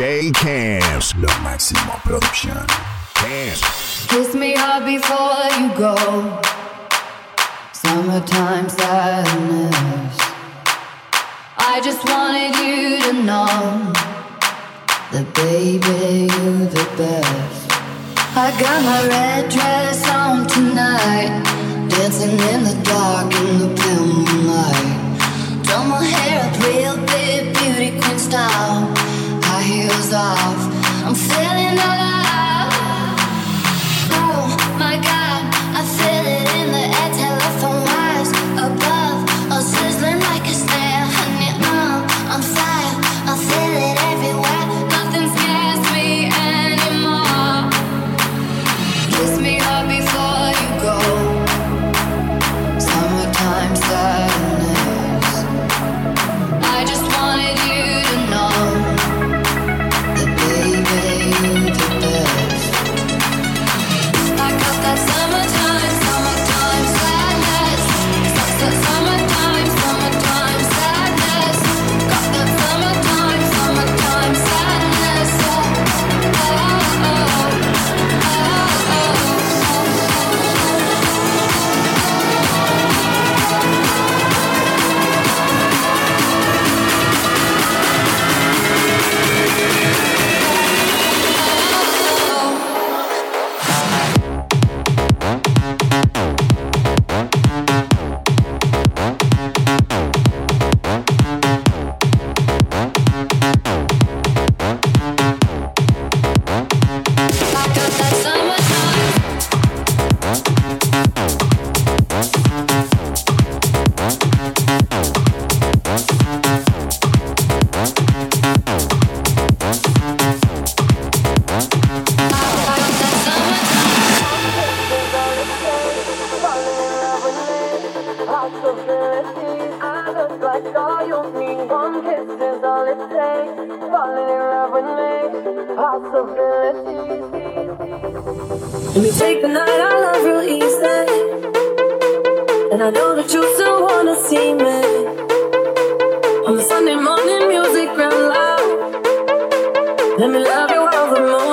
DJ Camps. Lo Máximo Production. Camps. Kiss me hard before you go. Summertime sadness. I just wanted you to know that, baby, you're the best. I got my red dress on tonight, dancing in the dark in the pale moonlight. off. Let me love you while the moon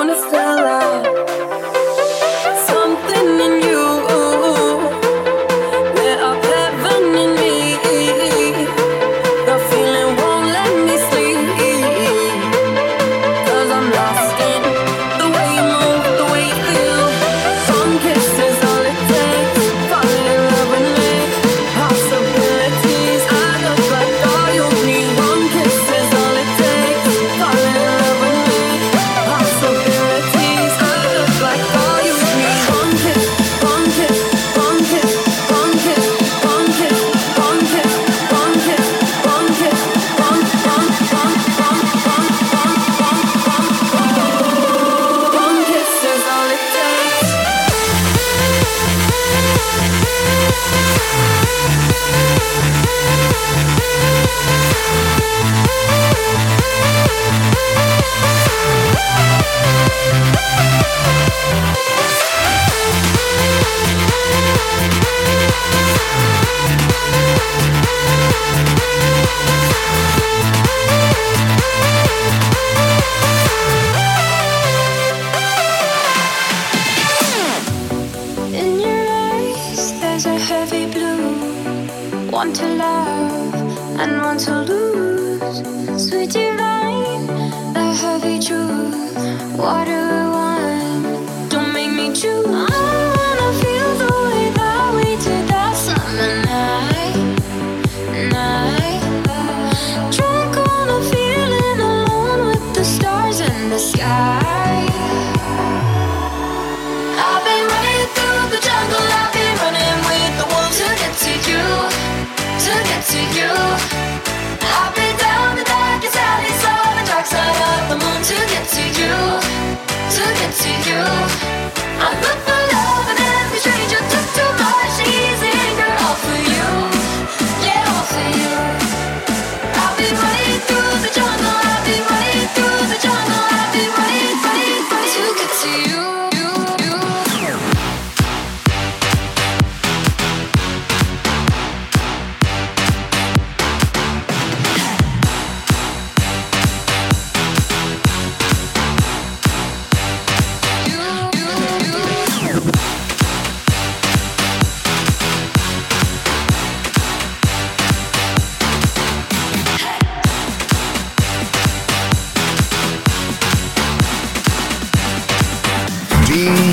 One to love and one to lose. Sweet divine, the heavy truth. Water.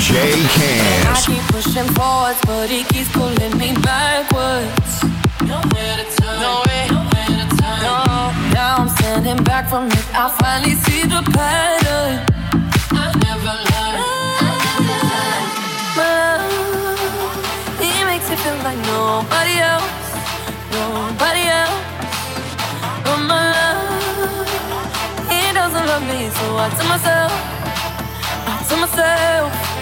DJ I keep pushing forwards, but he keeps pulling me backwards. Nowhere to turn. Nowhere, nowhere to turn. No. Now I'm standing back from it. I finally see the pattern. I never learned. My love, he makes it feel like nobody else, nobody else. But my love, he doesn't love me, so I tell myself, I tell myself.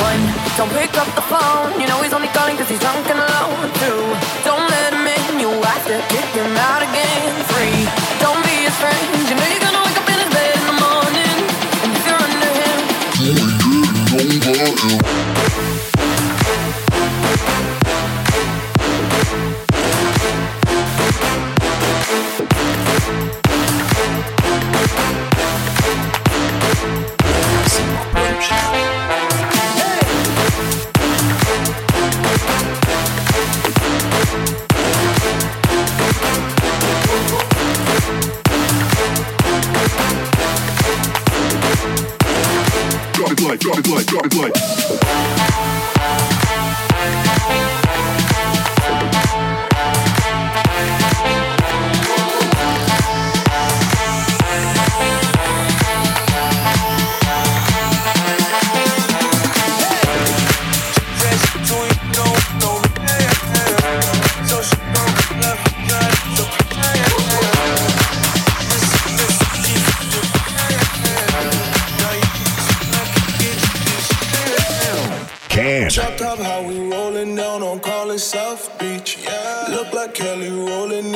One, don't pick up the phone. You know he's only calling cause he's drunk and alone. Two, don't let him in. You have to kick him out again. Three, don't be his friend. You know you're gonna wake up in his bed in the morning. And if you're under him, Maxima Drop it drop it like, it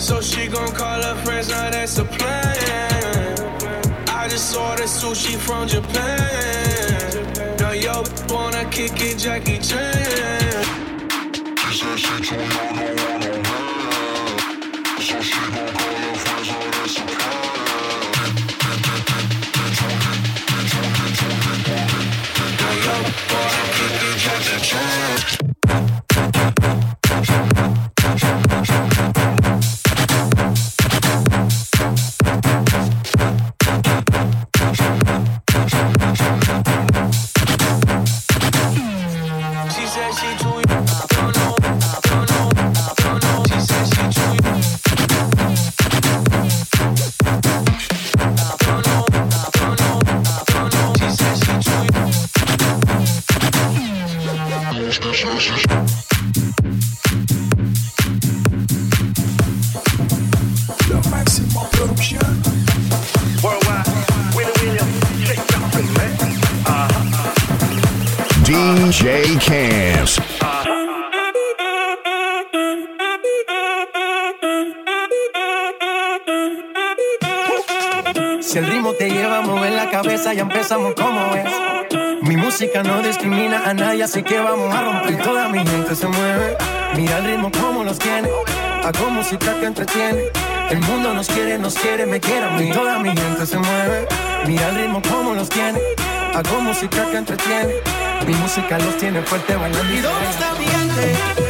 So she gon' call her friends, now that's a plan. I just ordered sushi from Japan. Now yo wanna kick it, Jackie Chan. She said she too young, don't want no man. So she gon' call her friends, now that's a plan. Now yo wanna kick it, Jackie Chan. Así que vamos a romper. Toda mi gente se mueve. Mira el ritmo como los tiene. Hago música que entretiene. El mundo nos quiere, nos quiere, me quiere a mí. Toda mi gente se mueve. Mira el ritmo como los tiene. Hago música que entretiene. Mi música los tiene fuerte bailando. ¿Y dónde está mi gente?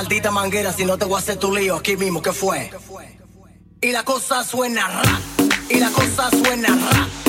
maldita manguera si no te voy a hacer tu lío aquí mismo, ¿qué fue? Y la cosa suena rap, y la cosa suena rap.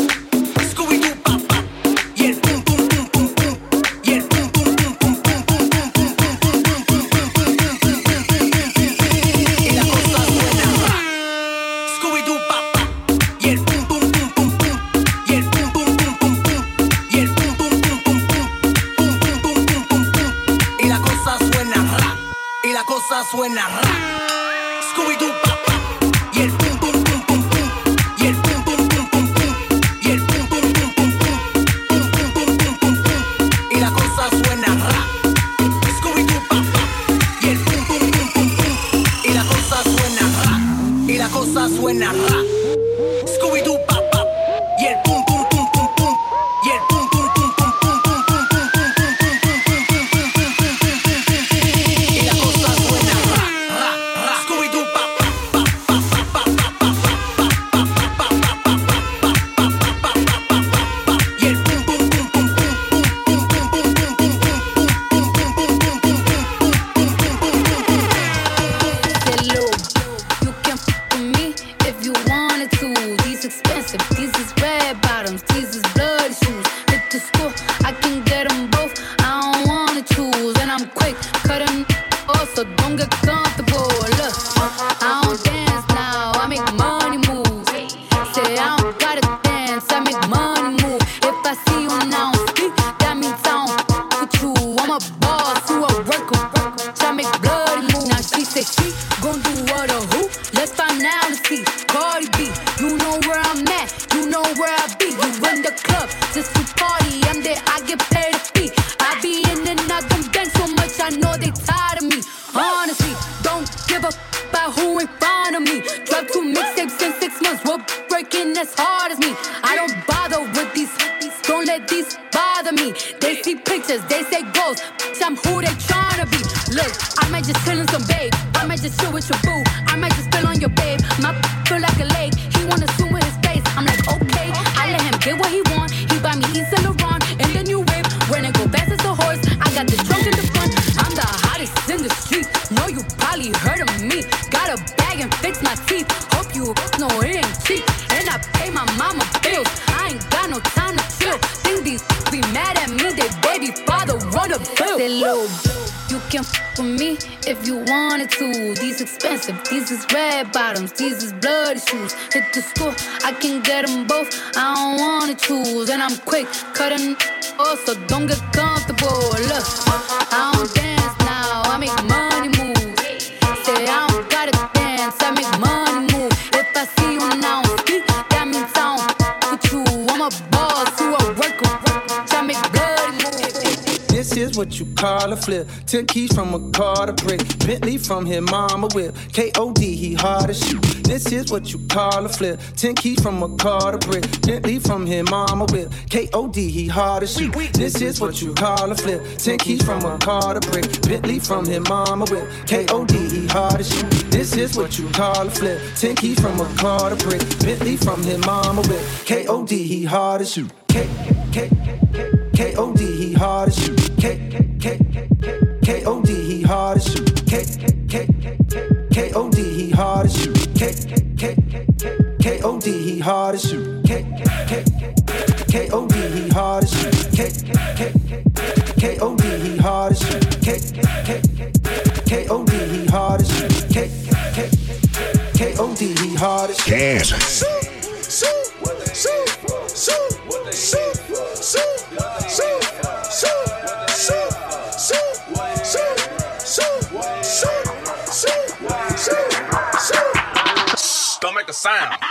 These expensive, these is red bottoms, these is bloody shoes. Hit the school, I can get them both. I don't wanna choose, and I'm quick cutting. Also, don't get comfortable. Look, I don't dance now. I make. is what you call a flip. Ten keys from a car to brick. Bentley from his mama whip. K.O.D. he hard as shit. This is what you call a flip. Ten keys from a car to brick. Bentley from his mama whip. K.O.D. he hard as shit. This is what you call a flip. Ten keys from a car to brick. Bentley from his mama whip. K.O.D. he hard as shit. This is what you call a flip. Ten keys from a car to brick. Bentley from his mama whip. K.O.D. he hard as shit. K K K K KOD, he hard as you. K K K K K KOD, he hard as you. K he hard as you. K he hard as you. K he hard as you. K he hard as you. K he hard as you. K he hard as you. sound.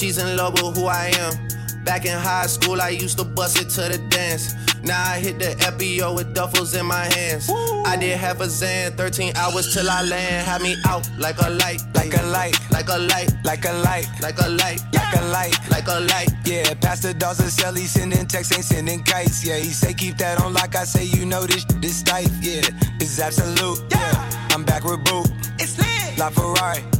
She's in love with who I am. Back in high school, I used to bust it to the dance. Now I hit the FBO with duffels in my hands. I did half a Zan, 13 hours till I land. Had me out like a light, Like a light, like a light, like a light, like a light, like a light. like a light. Yeah, Pastor Dawson sell, he sending texts, ain't sending kites. Yeah, he say keep that on like I say, you know this shit is tight. Yeah, it's absolute. Yeah, I'm back with Boo. It's lit. La Ferrari.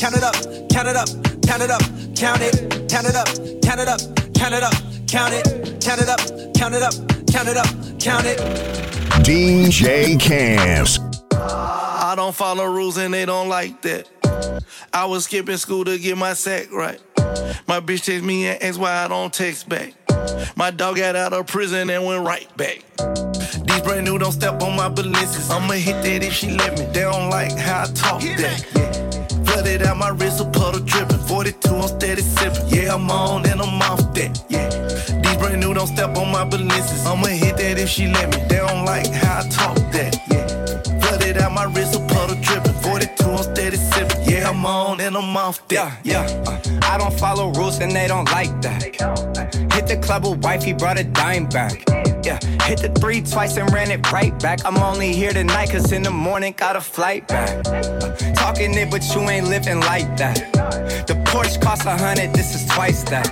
Count it up, count it up, count it up, count it, count it up, count it up, count it up, count it, count it up, count it up, count it up, count it. DJ Camps. I don't follow rules and they don't like that. I was skipping school to get my sack right. My bitch text me and asked why I don't text back. My dog got out of prison and went right back. These brand new don't step on my balances. I'ma hit that if she let me. They don't like how I talk that. Yeah. Flooded out my wrist, a puddle dripping. 42, I'm steady sipping. Yeah, I'm on and I'm off that. Yeah. These brand new don't step on my balances. I'ma hit that if she let me. They don't like how I talk that. Yeah. Flooded out my wrist, a puddle dripping. 42, I'm steady sipping. Yeah, I'm on and I'm off that. Yeah, yeah. Uh, I don't follow rules and they don't like that. Hit the club with wife, he brought a dime back. Yeah, hit the three twice and ran it right back. I'm only here tonight cause in the morning got a flight back. Uh, talking it, but you ain't living like that. The Porsche cost a hundred, this is twice that.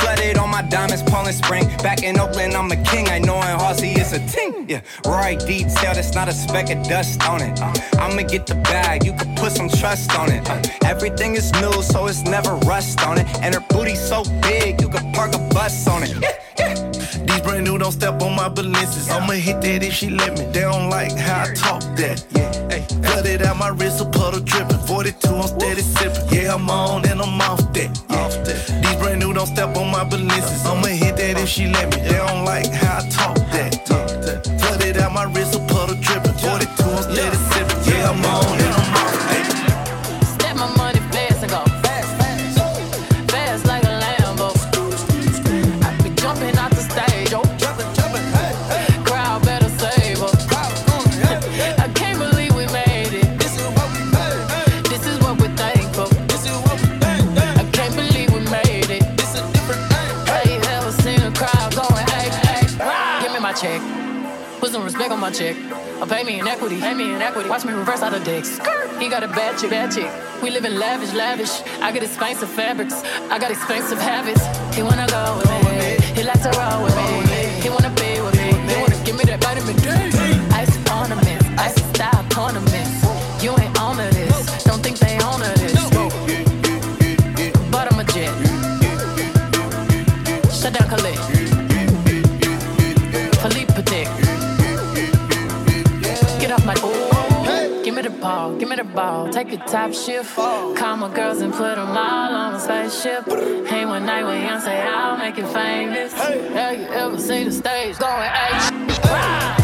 Flooded on my diamonds, Poland Spring. Back in Oakland, I'm a king. I know in Halsey it's a ting. Yeah, Roy detail, that's not a speck of dust on it. Uh, I'ma get the bag, you can put some trust on it. Uh, everything is new, so it's never rust on it. And her booty so big, you could park a bus on it. Yeah, yeah. These brand new don't step on my balances. I'ma hit that if she let me. They don't like how I talk that. Yeah, hey. Flooded out my wrist, a puddle dripping. 42, I'm steady sipping. Yeah, I'm on and I'm off that. Yeah. Off that. These brand new don't step on my balances. I'ma hit that if she let me. They don't like how I talk that. Flooded out my wrist, a puddle dripping. 42, I'm steady sipping. Some respect on my check. Or pay me in equity. Pay me in equity. Watch me reverse out of dicks. He got a bad chick, bad chick. We live in lavish, lavish. I got expensive fabrics. I got expensive habits. He wanna go with me. He likes to roll with me. Me the ball. Take a top shift. Call my girls and put them all on a spaceship. Hang one night with Beyonce, I'll make it famous. Have you ever seen the stage going H? Step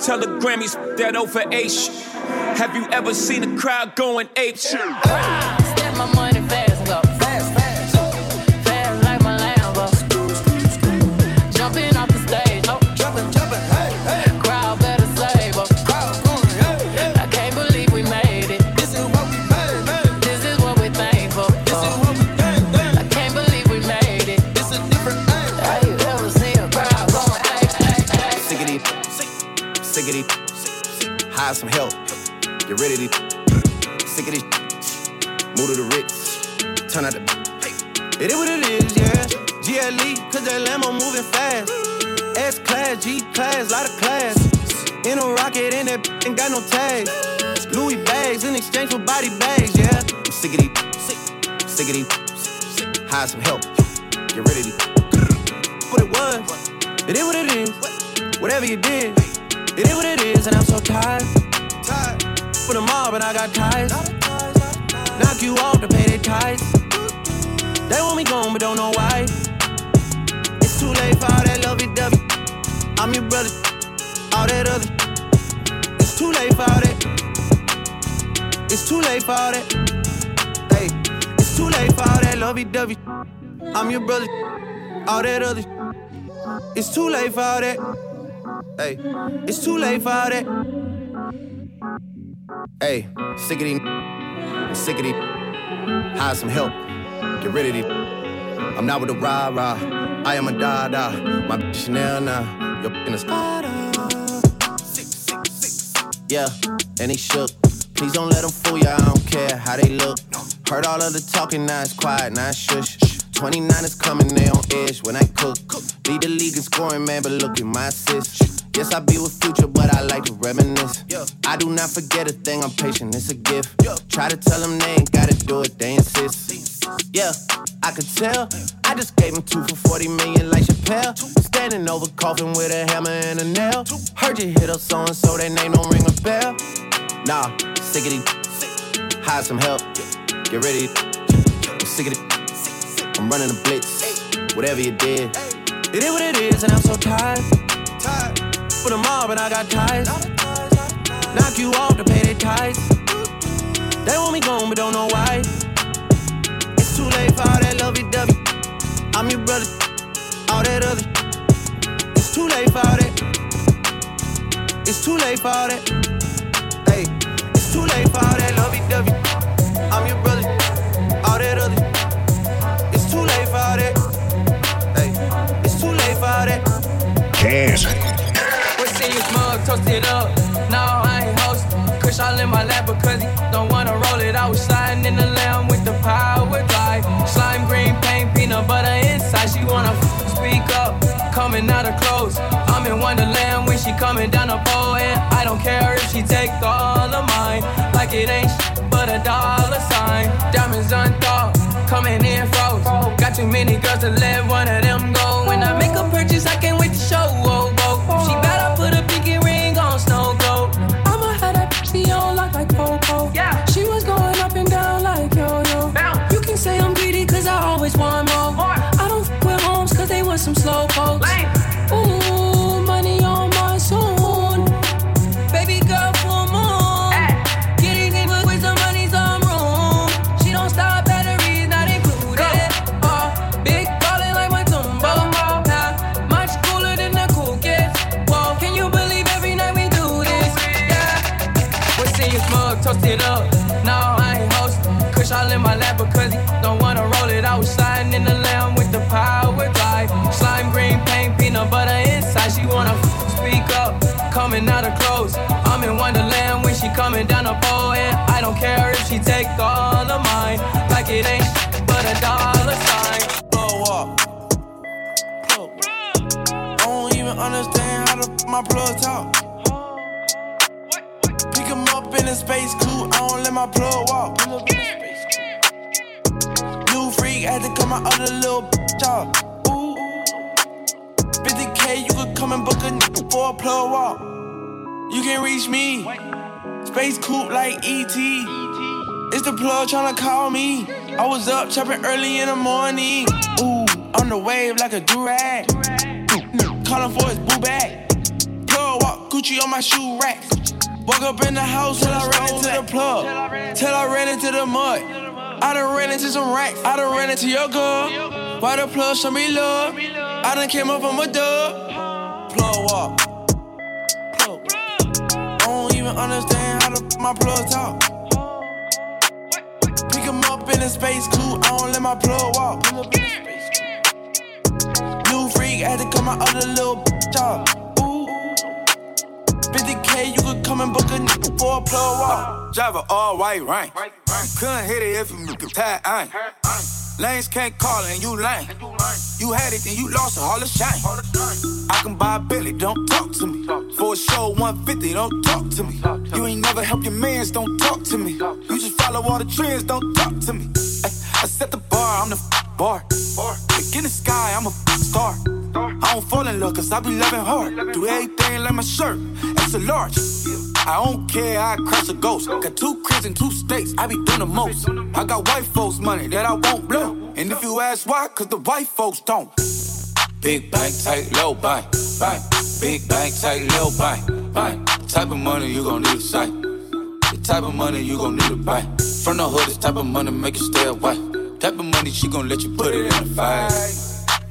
Tell the Grammys that over H. Have you ever seen a crowd going ape shit? Turn out the. It is what it is, yeah. GLE, cause that Lambo moving fast. S class, G class, lot of class. In a rocket, and that ain't got no tags. Louis bags in exchange for body bags, yeah. I'm sick of these, sick of these. Hire some help. Get rid of these. What it was, it is what it is. Whatever you did, it is what it is, and I'm so tired. Tired. For the mob, I got ties. Knock you off to pay their tithes. They want me gone, but don't know why. It's too late for all that lovey dovey. I'm your brother, all that other. It's too late for all that. It's too late for all that. Hey, it's too late for all that lovey dovey. I'm your brother, all that other. It's too late for all that. Hey, it's too late for all that. Hey, sick of. Hire some help. Get rid of these. I'm not with the rah rah. I am a da da. My bitch Chanel now. Your in a Spada. Yeah, and he shook. Please don't let them fool ya. I don't care how they look. Heard all of the talking, now it's quiet, now it's shush. 29 is coming, they on edge when I cook. Lead the league in scoring, man, but look at my assist. Yes, I be with future, but I like to reminisce. I do not forget a thing, I'm patient, it's a gift. Try to tell them they ain't gotta do it, they insist. Yeah, I could tell. I just gave him two for 40 million like Chappelle. Standing over coffin with a hammer and a nail. Heard you hit up so and so, that name don't ring a bell. Nah, sick of these. Hire some help. Get ready. I'm sick of it. I'm running a blitz. Whatever you did. It is what it is, and I'm so tired. For the mob, and I got ties. Knock you off to pay their tithes. They want me gone, but don't know why. Late for all that. Hey, it's too late for all that lovey dovey. I'm your brother, all that other. It's too late for all that. Hey, it's too late for all that. Cash. We see you smug, toast it up. No, I ain't host. Kush all in my lap because he don't wanna roll it. I was sliding in the lamb with the power drive. Slime green paint, peanut butter inside. She wanna f- speak up, coming out of clothes. I'm in Wonderland when she coming down the pole. And I don't care if she take all of mine. Like it ain't sh- but a dollar sign. Diamonds unthought, coming in froze. Got too many girls to let one of them go. When I make a purchase, I can't wait to show. Take all of mine. Like it ain't but a dollar sign. Blow up. I don't even understand how the my plug talk. Pick him up in a space coupe, I don't let my plug walk. New freak had to come out of the little bitch off. 50k, you could come and book a nigga for a plug walk. You can reach me. Space coupe like ET. It's the plug tryna call me. I was up chopping early in the morning. Ooh, on the wave like a durag. Calling for his boo bag. Plug walk, Gucci on my shoe rack. Walk up in the house till I ran into the plug. Till I ran into the mud. I done ran into some racks. I done ran into your girl. Why the plug show me love? I done came up from a dub. Plug walk. Plug. I don't even understand how the my plug talk. In space don't let my plug walk. New freak had to out of the little bitch off. Ooh. 50k, you could come and book a nigga for a plug walk. Drive a all white rank. Couldn't hit it if you tie ain't. Lanes can't call and you lame. You had it and you lost it, all the shame. I can buy a Billy, don't talk to me. For a show 150, don't talk to me. You ain't never help your mans, don't talk to me. You just follow all the trends, don't talk to me. I set the bar, I'm the f- bar. Look in the sky, I'm a f- star. I don't fall in love cause I be loving hard. Do everything like my shirt, it's a large. I don't care, I crush a ghost. Got two cribs in two states, I be doing the most. I got white folks' money that I won't blow. And if you ask why, cause the white folks don't. Big bank, tight, low bank, bank. Big bank, tight, low bank, bank. Type of money you gon' need a sight. The type of money you gon' need to buy. From the hood, this type of money make you stay away. Type of money she gon' let you put it in a fight.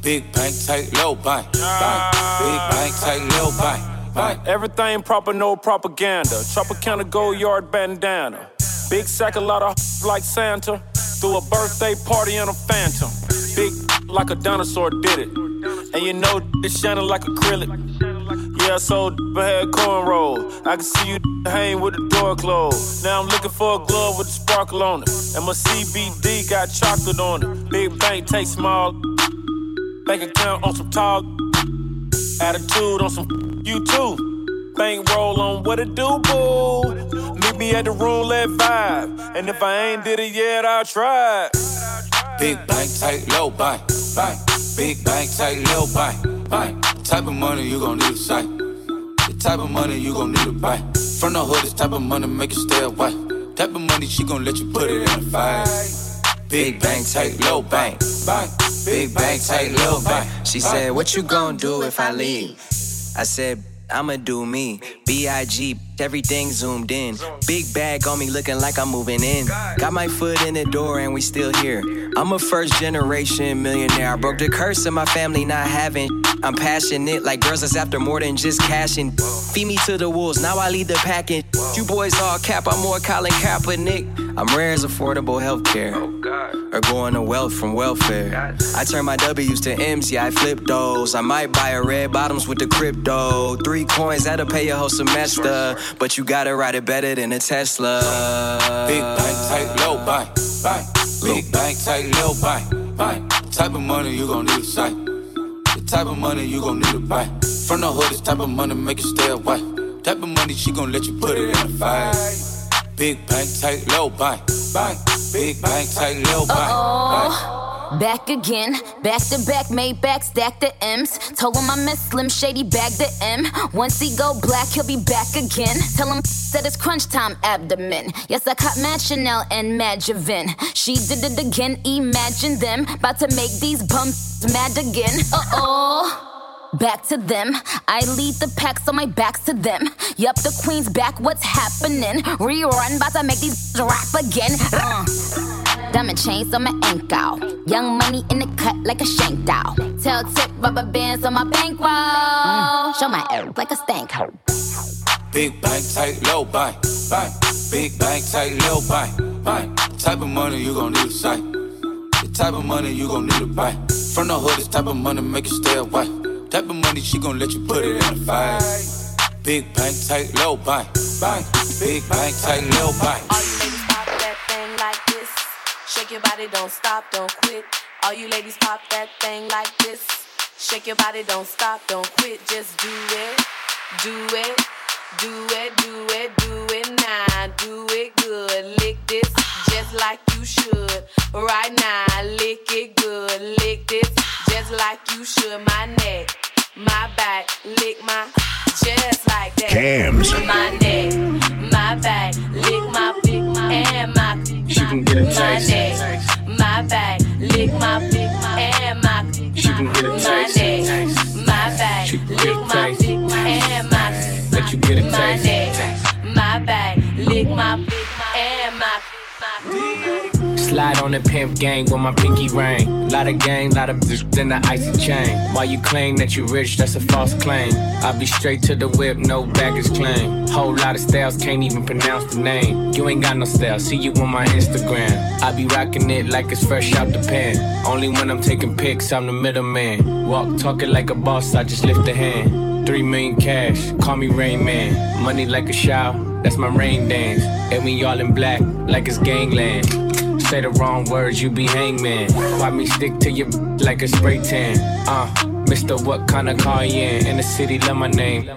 Big bank, tight, low bank, bank. Big bank, tight, low bank. Everything proper, no propaganda. Tropicana gold yard bandana. Big sack, a lot of like Santa. Threw a birthday party in a phantom. Big like a dinosaur did it. And you know it's shining like acrylic. Yeah, so I had cornrow. I can see you hang with the door closed. Now I'm looking for a glove with a sparkle on it. And my CBD got chocolate on it. Big bank take small. Bank account on some tall. Attitude on some you too. Bank roll on what it do, boo. Meet me at the roulette vibe. And if I ain't did it yet, I'll try. Big bank, tight, low bank, bank. Big bank, tight, low bank, bank. Type of money you gon' need a sight. The type of money you gon' need to buy. From the hood, this type of money make you stay away. Type of money she gon' let you put it in a fight. Big bank, tight, low bank, bank. Big bank, tight, low bank. She said, What you gonna do if I leave? I said, I'ma do me. B.I.G. Everything zoomed in. Big bag on me looking like I'm moving in. Got my foot in the door and we still here. I'm a first generation millionaire. I broke the curse of my family not having. I'm passionate like girls that's after more than just cashing. Feed me to the wolves, now I lead the packing. You boys all cap, I'm more Colin Kaepernick. I'm rare as affordable healthcare. Oh, or going to wealth from welfare. I turn my W's to M's, yeah, I flip those. I might buy a red bottoms with the crypto. Three coins, that'll pay your whole semester. But you gotta ride it better than a Tesla. Big bank, tight, low bank, buy. Big bank, tight, low buy, bank. Type of money you gon' need a sight. The type of money you gon' need to buy. From the hood, this type of money make you stay away. Type of money she gon' let you put it in a fight. Big bank, tight, low bank, bank. Big bank, tight, low bank, bank. Back again, back to back, made back, stack the M's. Told him I'm miss Slim Shady, bag the M. Once he go black, he'll be back again. Tell him that it's crunch time abdomen. Yes, I caught Mad Chanel and Mad Javin. She did it again, imagine them. About to make these bums mad again. Uh oh. Back to them. I lead the pack, so my back's to them. Yup, the queen's back, what's happening? Rerun, about to make these rap again. Uh. Diamond chains on my ankle. Young money in the cut like a shank doll. Tail tip rubber bands on my bankroll. Show my air like a stank. Big bank, tight, low bank, bank. Big bank, tight, low bank, bank. Type of money you gon' need a sight. The type of money you gon' need to buy. From the hood, this type of money make you stay away. Type of money she gon' let you put it in the fight. Big bank, tight, low bank, bank. Big bank, tight, low bank. All you ladies pop that thing like this. Shake your body, don't stop, don't quit. All you ladies pop that thing like this. Shake your body, don't stop, don't quit. Just do it, do it, do it, do it, do it now. Do it good. Lick this just like you should. Right now, lick it good. Lick this just like you should. My neck, my back, lick my just like that. Cams. My neck, my back, lick my big and my She can get a taste. my neck, my back, lick my big and my She can get a taste. my neck, my back, lick get a my big and my Let you get a my taste. neck, my back, lick my and my Slide on the pimp gang with my pinky ring. Lot of gang, lot of bitch in the icy chain. While you claim that you rich, that's a false claim. I be straight to the whip, no baggage claim. Whole lot of styles, can't even pronounce the name. You ain't got no style, see you on my Instagram. I be rocking it like it's fresh out the pen. Only when I'm taking pics, I'm the middleman. Walk talking like a boss, I just lift a hand. Three million cash, call me Rain Man. Money like a shower, that's my rain dance. And we all in black, like it's gangland. Say the wrong words, you be hangman. Why me stick to you like a spray tan? Uh, Mister, what kind of car you in? In the city, love my name.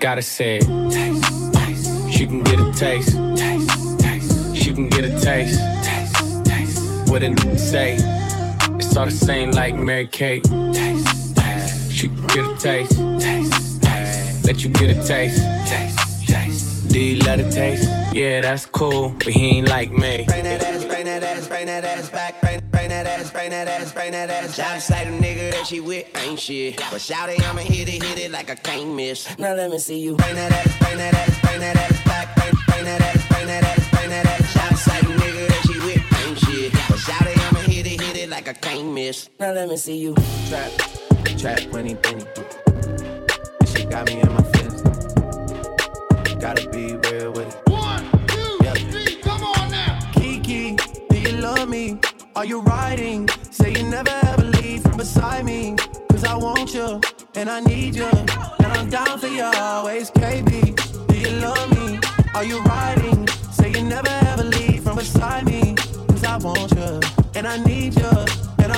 Gotta say it. Taste, taste. She can get a taste. Taste, taste. She can get a taste. Taste, taste. What did say? It's all the same like Mary Kate. Taste, taste. She can get a taste. Taste, taste. Let you get a taste. Taste, taste. Do you love the taste? Yeah, that's cool, but he ain't like me. Bring that ass, bring that ass, bring that ass back. Bring, bring that ass, bring that ass, bring that ass. Shout like the nigga that she with ain't shit. But shout it, I'ma hit it, hit it like I can't miss. Now let me see you. Bring that ass, bring that ass, bring that ass back. Bring, bring that ass, bring that ass, bring that ass. Shout like the nigga that she with ain't shit. But shout it, like I can't miss. Now let me see you. Trap, trap, money, penny. This shit got me in my feelings. Gotta be real with it. One, two, three, come on now. Kiki, do you love me? Are you riding? Say you never ever leave from beside me. Cause I want you and I need you. And I'm down for you always, KB. Do you love me? Are you riding? Say you never ever leave from beside me. Cause I want you and I need you.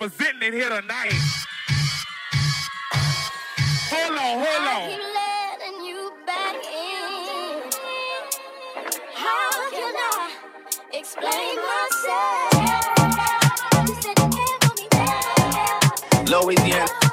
representing it here tonight. Hold on, hold on. Explain myself. Louisiana.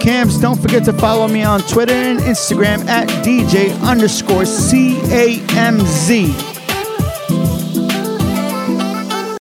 Camps. Don't forget to follow me on Twitter and Instagram at DJ underscore CAMZ.